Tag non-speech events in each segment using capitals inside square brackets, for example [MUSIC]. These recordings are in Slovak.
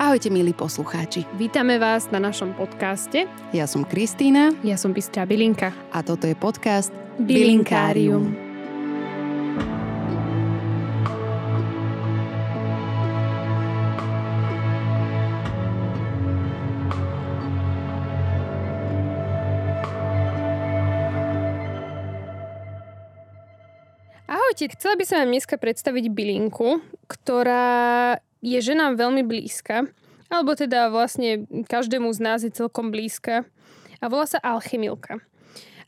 Ahojte milí poslucháči. Vítame vás na našom podcaste. Ja som Kristína. Ja som Bystrá Bilinka. A toto je podcast Bilinkárium. Ahojte, chcela by som vám dneska predstaviť bylinku, ktorá je ženám veľmi blízka, alebo teda vlastne každému z nás je celkom blízka a volá sa alchemilka.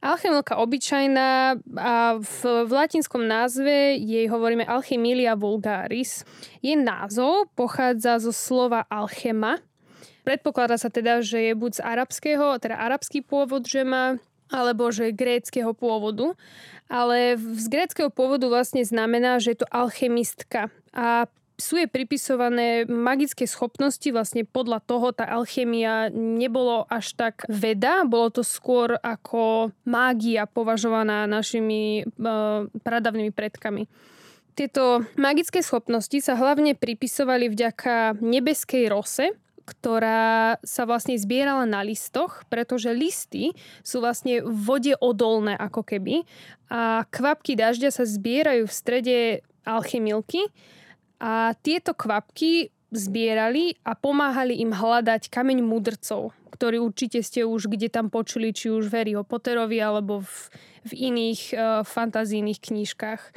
Alchemilka obyčajná a v, v latinskom názve jej hovoríme Alchemilia vulgaris. Jej názov pochádza zo slova alchema. Predpokladá sa teda, že je buď z arabského, teda arabský pôvod, že má, alebo že gréckého pôvodu. Ale z gréckého pôvodu vlastne znamená, že je to alchemistka. A sú jej pripisované magické schopnosti, vlastne podľa toho tá alchemia nebolo až tak veda, bolo to skôr ako mágia považovaná našimi uh, pradavnými predkami. Tieto magické schopnosti sa hlavne pripisovali vďaka nebeskej rose, ktorá sa vlastne zbierala na listoch, pretože listy sú vlastne vode odolné ako keby a kvapky dažďa sa zbierajú v strede alchemilky a tieto kvapky zbierali a pomáhali im hľadať kameň mudrcov, ktorý určite ste už kde tam počuli, či už v Harryho Potterovi alebo v, v iných uh, fantazijných knížkach.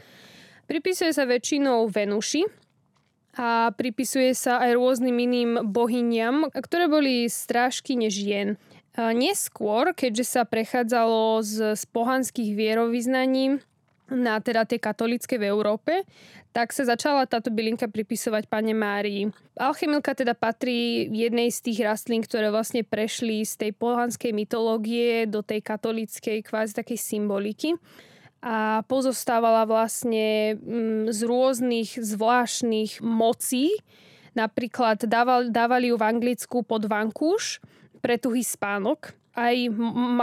Pripisuje sa väčšinou Venuši a pripisuje sa aj rôznym iným bohyniam, ktoré boli strážky žien. Neskôr, keďže sa prechádzalo z, z pohanských vierovýznaní na teda tej katolíckej v Európe, tak sa začala táto bylinka pripisovať pane Márii. Alchemilka teda patrí jednej z tých rastlín, ktoré vlastne prešli z tej pohanskej mytológie do tej katolíckej kvázi takej symboliky a pozostávala vlastne mm, z rôznych zvláštnych mocí. Napríklad dávali, ju v Anglicku pod vankúš pre tuhý spánok. Aj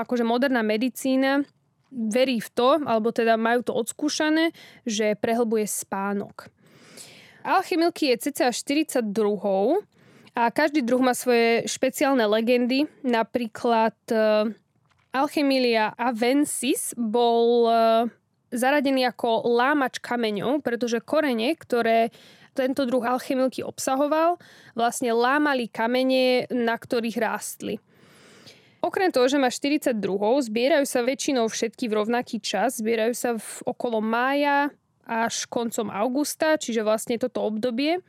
akože moderná medicína verí v to, alebo teda majú to odskúšané, že prehlbuje spánok. Alchemilky je cca 40 druhov a každý druh má svoje špeciálne legendy. Napríklad uh, Alchemilia avensis bol uh, zaradený ako lámač kameňov, pretože korene, ktoré tento druh alchemilky obsahoval, vlastne lámali kamene, na ktorých rástli. Okrem toho, že má 42, zbierajú sa väčšinou všetky v rovnaký čas, zbierajú sa v okolo mája až koncom augusta, čiže vlastne toto obdobie.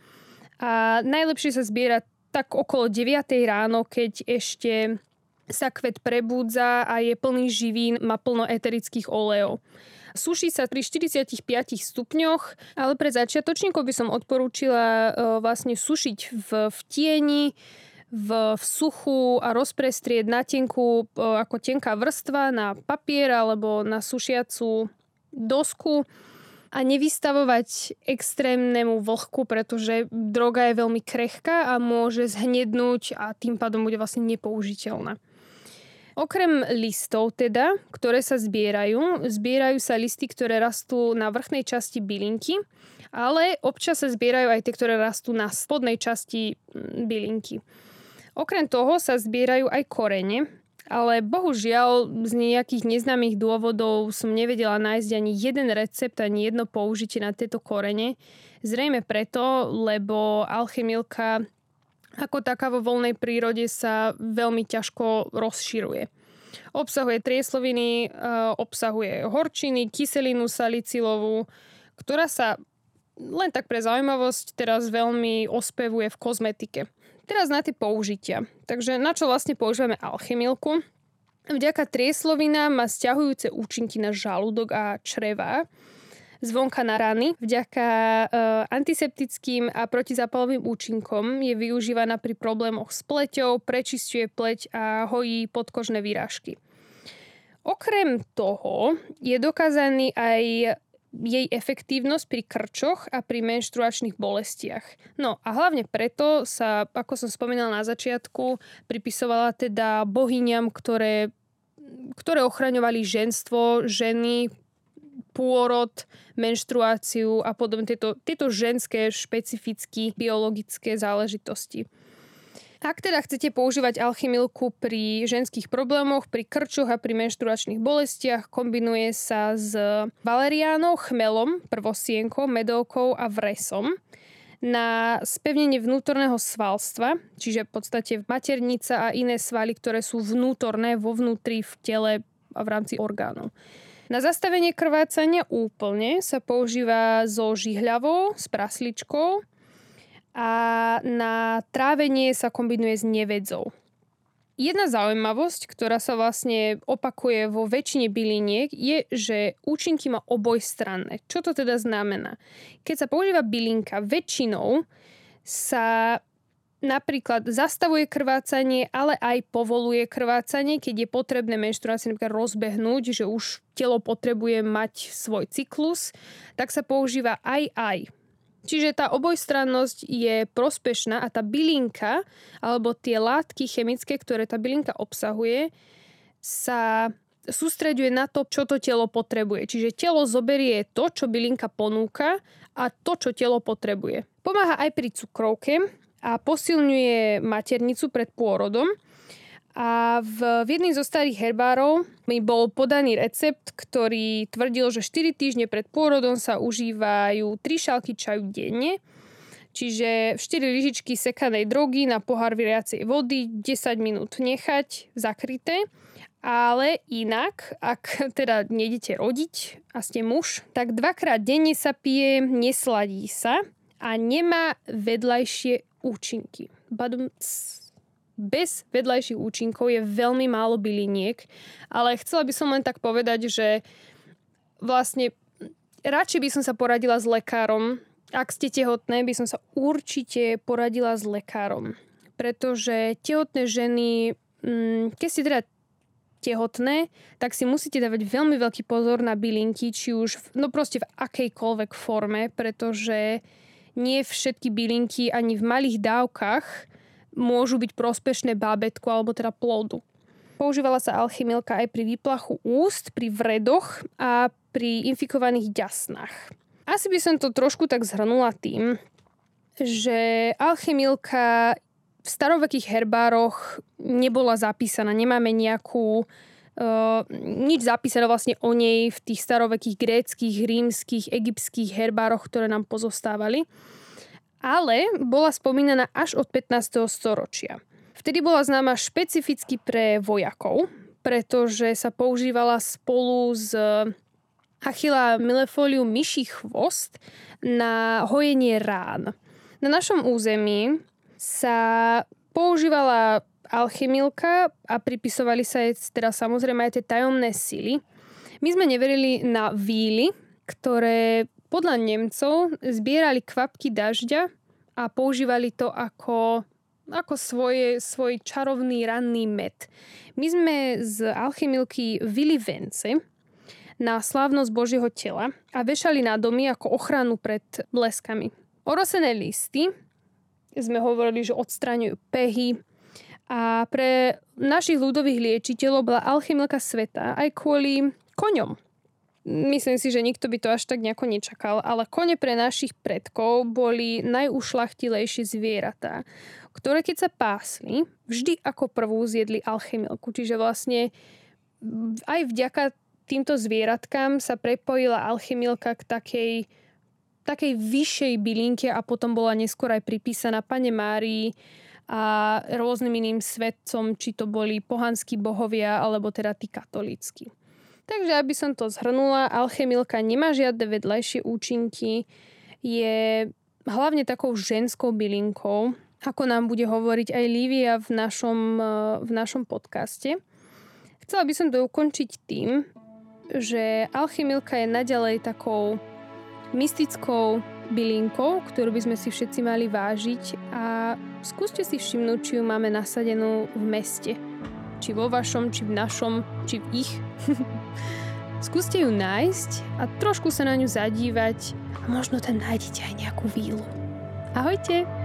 A najlepšie sa zbiera tak okolo 9 ráno, keď ešte sa kvet prebúdza a je plný živín, má plno eterických olejov. Suší sa pri 45 stupňoch, ale pre začiatočníkov by som odporúčila e, vlastne sušiť v, v tieni, v, v suchu a rozprestrieť na tenku ako tenká vrstva na papier alebo na sušiacu dosku a nevystavovať extrémnemu vlhku, pretože droga je veľmi krehká a môže zhnednúť a tým pádom bude vlastne nepoužiteľná. Okrem listov teda, ktoré sa zbierajú, zbierajú sa listy, ktoré rastú na vrchnej časti bylinky, ale občas sa zbierajú aj tie, ktoré rastú na spodnej časti bylinky. Okrem toho sa zbierajú aj korene, ale bohužiaľ z nejakých neznámych dôvodov som nevedela nájsť ani jeden recept, ani jedno použitie na tieto korene. Zrejme preto, lebo alchemilka ako taká vo voľnej prírode sa veľmi ťažko rozširuje. Obsahuje triesloviny, e, obsahuje horčiny, kyselinu salicilovú, ktorá sa len tak pre zaujímavosť teraz veľmi ospevuje v kozmetike. Teraz na tie použitia. Takže na čo vlastne používame alchemilku? Vďaka trieslovinám má stiahujúce účinky na žalúdok a čreva, zvonka na rany. Vďaka e, antiseptickým a protizapalovým účinkom je využívaná pri problémoch s pleťou, prečistuje pleť a hojí podkožné výražky. Okrem toho je dokázaný aj jej efektívnosť pri krčoch a pri menštruačných bolestiach. No a hlavne preto sa, ako som spomínala na začiatku, pripisovala teda bohyňam, ktoré, ktoré ochraňovali ženstvo, ženy, pôrod, menštruáciu a podobne tieto, tieto ženské špecificky biologické záležitosti. Ak teda chcete používať alchymilku pri ženských problémoch, pri krčoch a pri menštruačných bolestiach, kombinuje sa s valeriánou, chmelom, prvosienkou, medovkou a vresom na spevnenie vnútorného svalstva, čiže v podstate maternica a iné svaly, ktoré sú vnútorné vo vnútri v tele a v rámci orgánov. Na zastavenie krvácania úplne sa používa so žihľavou, s prasličkou, a na trávenie sa kombinuje s nevedzou. Jedna zaujímavosť, ktorá sa vlastne opakuje vo väčšine byliniek, je, že účinky má obojstranné. Čo to teda znamená? Keď sa používa bylinka, väčšinou sa napríklad zastavuje krvácanie, ale aj povoluje krvácanie, keď je potrebné menštruáciu napríklad rozbehnúť, že už telo potrebuje mať svoj cyklus, tak sa používa aj aj. Čiže tá obojstrannosť je prospešná a tá bylinka alebo tie látky chemické, ktoré tá bylinka obsahuje, sa sústreďuje na to, čo to telo potrebuje. Čiže telo zoberie to, čo bylinka ponúka a to, čo telo potrebuje. Pomáha aj pri cukrovke a posilňuje maternicu pred pôrodom a v, v jedných zo starých herbárov mi bol podaný recept, ktorý tvrdil, že 4 týždne pred pôrodom sa užívajú 3 šálky čaju denne, čiže 4 lyžičky sekanej drogy na pohár vriacej vody, 10 minút nechať zakryté. Ale inak, ak teda nejdete rodiť a ste muž, tak dvakrát denne sa pije, nesladí sa a nemá vedľajšie účinky. Badum, bez vedľajších účinkov je veľmi málo byliniek, ale chcela by som len tak povedať, že vlastne radšej by som sa poradila s lekárom. Ak ste tehotné, by som sa určite poradila s lekárom. Pretože tehotné ženy, mm, keď ste teda tehotné, tak si musíte dávať veľmi veľký pozor na bylinky, či už v, no proste v akejkoľvek forme, pretože nie všetky bylinky ani v malých dávkach môžu byť prospešné bábetku alebo teda plodu. Používala sa alchymilka aj pri výplachu úst, pri vredoch a pri infikovaných ďasnách. Asi by som to trošku tak zhrnula tým, že alchymilka v starovekých herbároch nebola zapísaná. Nemáme nejakú Uh, nič zapísané vlastne o nej v tých starovekých gréckých, rímskych, egyptských herbároch, ktoré nám pozostávali ale bola spomínaná až od 15. storočia. Vtedy bola známa špecificky pre vojakov, pretože sa používala spolu s Achilla millefolium myší chvost na hojenie rán. Na našom území sa používala alchymilka a pripisovali sa jej teda samozrejme aj tie tajomné sily. My sme neverili na víly, ktoré podľa Nemcov zbierali kvapky dažďa a používali to ako, ako svoje, svoj čarovný ranný med. My sme z alchymilky vyli vence na slávnosť Božieho tela a vešali na domy ako ochranu pred bleskami. Orosené listy sme hovorili, že odstraňujú pehy a pre našich ľudových liečiteľov bola alchymilka sveta aj kvôli koňom. Myslím si, že nikto by to až tak nejako nečakal, ale kone pre našich predkov boli najušlachtilejšie zvieratá, ktoré keď sa pásli, vždy ako prvú zjedli alchemilku. Čiže vlastne aj vďaka týmto zvieratkám sa prepojila alchemilka k takej, takej vyššej bylinke a potom bola neskôr aj pripísaná Pane Márii a rôznym iným svetcom, či to boli pohanskí bohovia, alebo teda tí katolícky. Takže aby som to zhrnula, alchemilka nemá žiadne vedľajšie účinky, je hlavne takou ženskou bylinkou, ako nám bude hovoriť aj Lívia v našom, v našom podcaste. Chcela by som to ukončiť tým, že alchemilka je naďalej takou mystickou bylinkou, ktorú by sme si všetci mali vážiť a skúste si všimnúť, či ju máme nasadenú v meste či vo vašom, či v našom, či v ich. [LAUGHS] Skúste ju nájsť a trošku sa na ňu zadívať možno tam nájdete aj nejakú vílu. Ahojte!